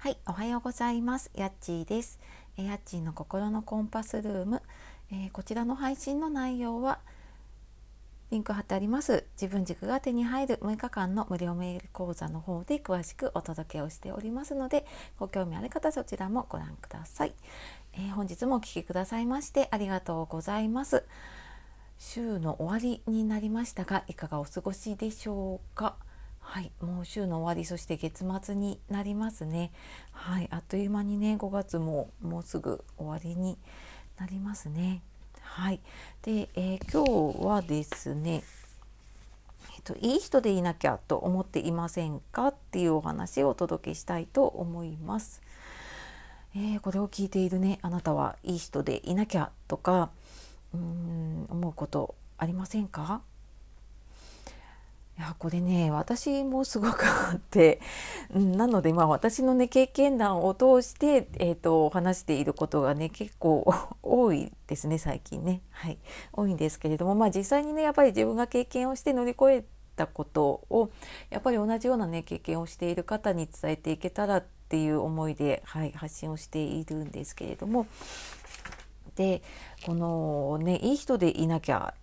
はい、おはようございます。やっちーです。えやっちーの心のコンパスルーム、えー、こちらの配信の内容はリンク貼ってあります。自分軸が手に入る6日間の無料メール講座の方で詳しくお届けをしておりますのでご興味ある方そちらもご覧ください、えー、本日もお聴きくださいましてありがとうございます。週の終わりになりましたがいかがお過ごしでしょうか？はい、もう週の終わりそして月末になりますね。はい、あっという間にね5月ももうすぐ終わりになりますね。はい、で、えー、今日はですねえっと、いい人でいなきゃと思っていませんかっていうお話をお届けしたいと思います。えー、これを聞いているねあなたはいい人でいなきゃとかうーん思うことありませんか？いやこれね私もすごくあってなのでまあ私のね経験談を通して、えーと、話していることがね結構 多いですね最近ね。はい。多いんですけれどもまあ実際にねやっぱり自分が経験をして乗り越えたことをやっぱり同じようなね経験をしている方に伝えていけたらっていう思いで、はい、発信をしているんですけれども。でこのねいい人でいなきゃっ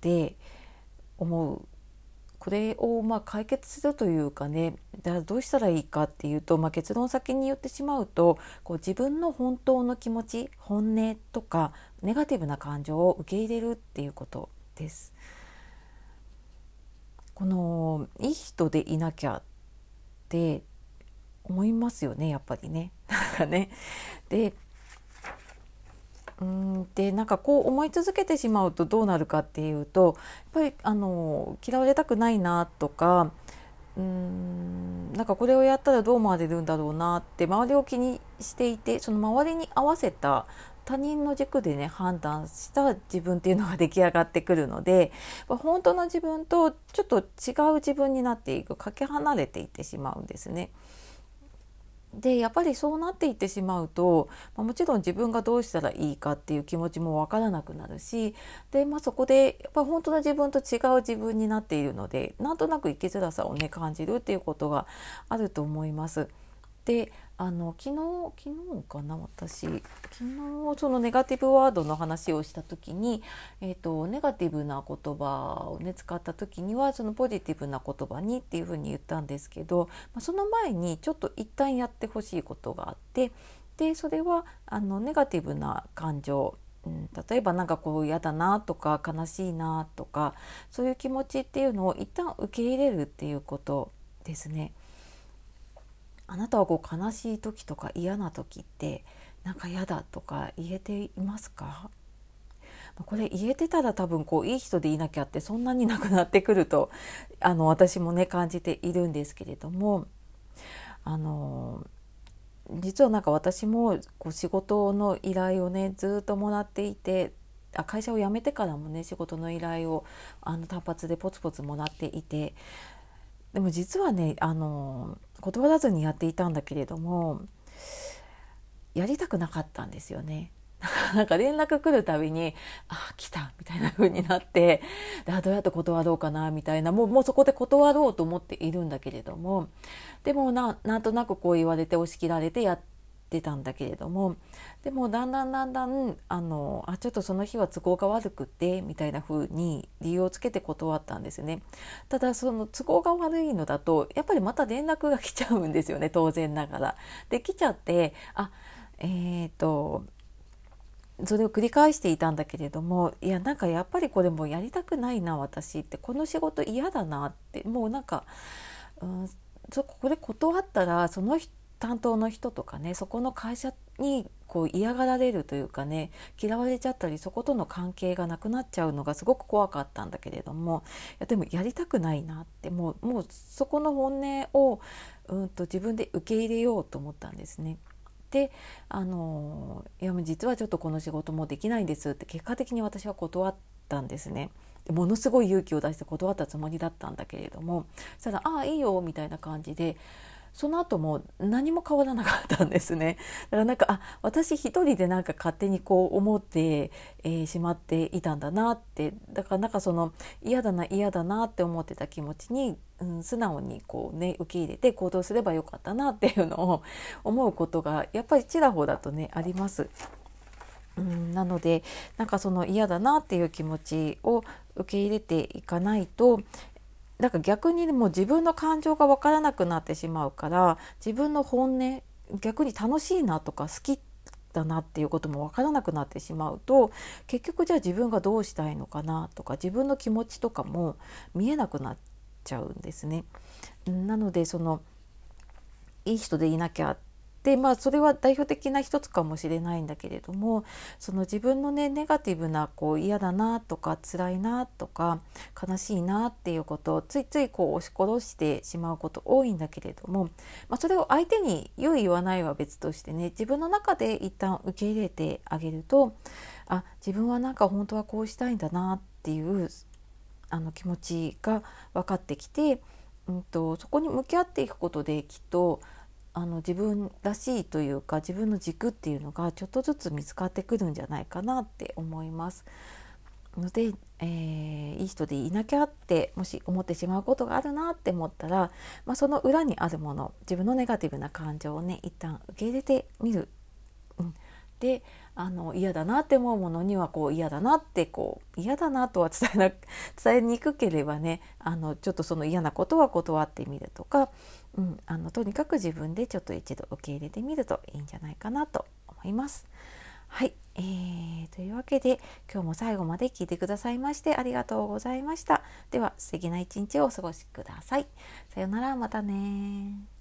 て思うこれをまあ解決するというかねだどうしたらいいかっていうと、まあ、結論先に言ってしまうとこう自分の本当の気持ち本音とかネガティブな感情を受け入れるっていうことです。このいい人でいなきゃって思いますよねやっぱりね。なんかねでうんでなんかこう思い続けてしまうとどうなるかっていうとやっぱりあの嫌われたくないなとかうんなんかこれをやったらどう思われるんだろうなって周りを気にしていてその周りに合わせた他人の軸でね判断した自分っていうのが出来上がってくるので本当の自分とちょっと違う自分になっていくかけ離れていってしまうんですね。でやっぱりそうなっていってしまうと、ま、もちろん自分がどうしたらいいかっていう気持ちもわからなくなるしで、まあ、そこでやっぱ本当の自分と違う自分になっているのでなんとなく生きづらさをね感じるっていうことがあると思います。であの昨日昨日かな私昨日そのネガティブワードの話をした時に、えーと、ネガティブな言葉をね使った時にはそのポジティブな言葉にっていうふうに言ったんですけど、まあ、その前にちょっと一旦やってほしいことがあってでそれはあのネガティブな感情うん、例えば何かこう嫌だなとか悲しいなとかそういう気持ちっていうのを一旦受け入れるっていうことですね。あなたはこう悲しい時とか嫌な時ってなんか嫌だとか言えていますか？これ言えてたら多分こういい人でいなきゃってそんなになくなってくるとあの私もね感じているんですけれどもあの実はなんか私もこう仕事の依頼をねずっともらっていてあ会社を辞めてからもね仕事の依頼をあの単発でポツポツもらっていてでも実はねあの断らずにやっていたんだけれどもやりたくなかったんですよね。なんか連絡来るたびに「あ来た」みたいな風になってあどうやって断ろうかなみたいなもうもうそこで断ろうと思っているんだけれどもでもななんとなくこう言われて押し切られてやってたんだけれどもでもだんだんだんだんあのあちょっとその日は都合が悪くてみたいな風に理由をつけて断ったんですね。ただその都合が悪いのだとやっぱりまた連絡が来ちゃうんですよね当然ながら。で来ちゃってあえっ、ー、とそれを繰り返していたんだけれどもいやなんかやっぱりこれもうやりたくないな私って。この仕事嫌だなって。もうなんか、うん、そこで断ったらその人担当の人とかねそこの会社にこう嫌がられるというかね嫌われちゃったりそことの関係がなくなっちゃうのがすごく怖かったんだけれどもいやでもやりたくないなってもうもうそこの本音をうんと自分で受け入れようと思ったんですね。であのいやもう実はちょっとこの仕事もできないんですって結果的に私は断ったんですね。ものすごい勇気を出して断ったつもりだったんだけれどもそしたら「ああいいよ」みたいな感じでその後も何も変わらなかったんですね。だからなんかあ私一人でなんか勝手にこう思って、えー、しまっていたんだなってだからなんかその嫌だな嫌だなって思ってた気持ちに、うん、素直にこうね受け入れて行動すればよかったなっていうのを思うことがやっぱりちらほらとねあります。うん、なのでなんかその嫌だなっていう気持ちを受け入れていかないとだから逆にもう自分の感情が分からなくなってしまうから自分の本音逆に楽しいなとか好きだなっていうことも分からなくなってしまうと結局じゃあ自分がどうしたいのかなとか自分の気持ちとかも見えなくなっちゃうんですね。なのでそのいい人でいなきゃでまあそれは代表的な一つかもしれないんだけれどもその自分のねネガティブなこう嫌だなとか辛いなとか悲しいなっていうことをついついこう押し殺してしまうこと多いんだけれども、まあ、それを相手に言う言わないは別としてね自分の中で一旦受け入れてあげるとあ自分はなんか本当はこうしたいんだなっていうあの気持ちが分かってきて、うんとそこに向き合っていくことできっとあの自分らしいというか自分の軸っていうのがちょっとずつ見つかってくるんじゃないかなって思います。ので、えー、いい人でいなきゃってもし思ってしまうことがあるなって思ったら、まあ、その裏にあるもの自分のネガティブな感情をね一旦受け入れてみる。であの嫌だなって思うものにはこう嫌だなってこう嫌だなとは伝えな 伝えにくければねあのちょっとその嫌なことは断ってみるとか、うん、あのとにかく自分でちょっと一度受け入れてみるといいんじゃないかなと思います。はい、えー、というわけで今日も最後まで聞いてくださいましてありがとうございました。では素敵な一日をお過ごしください。さようならまたね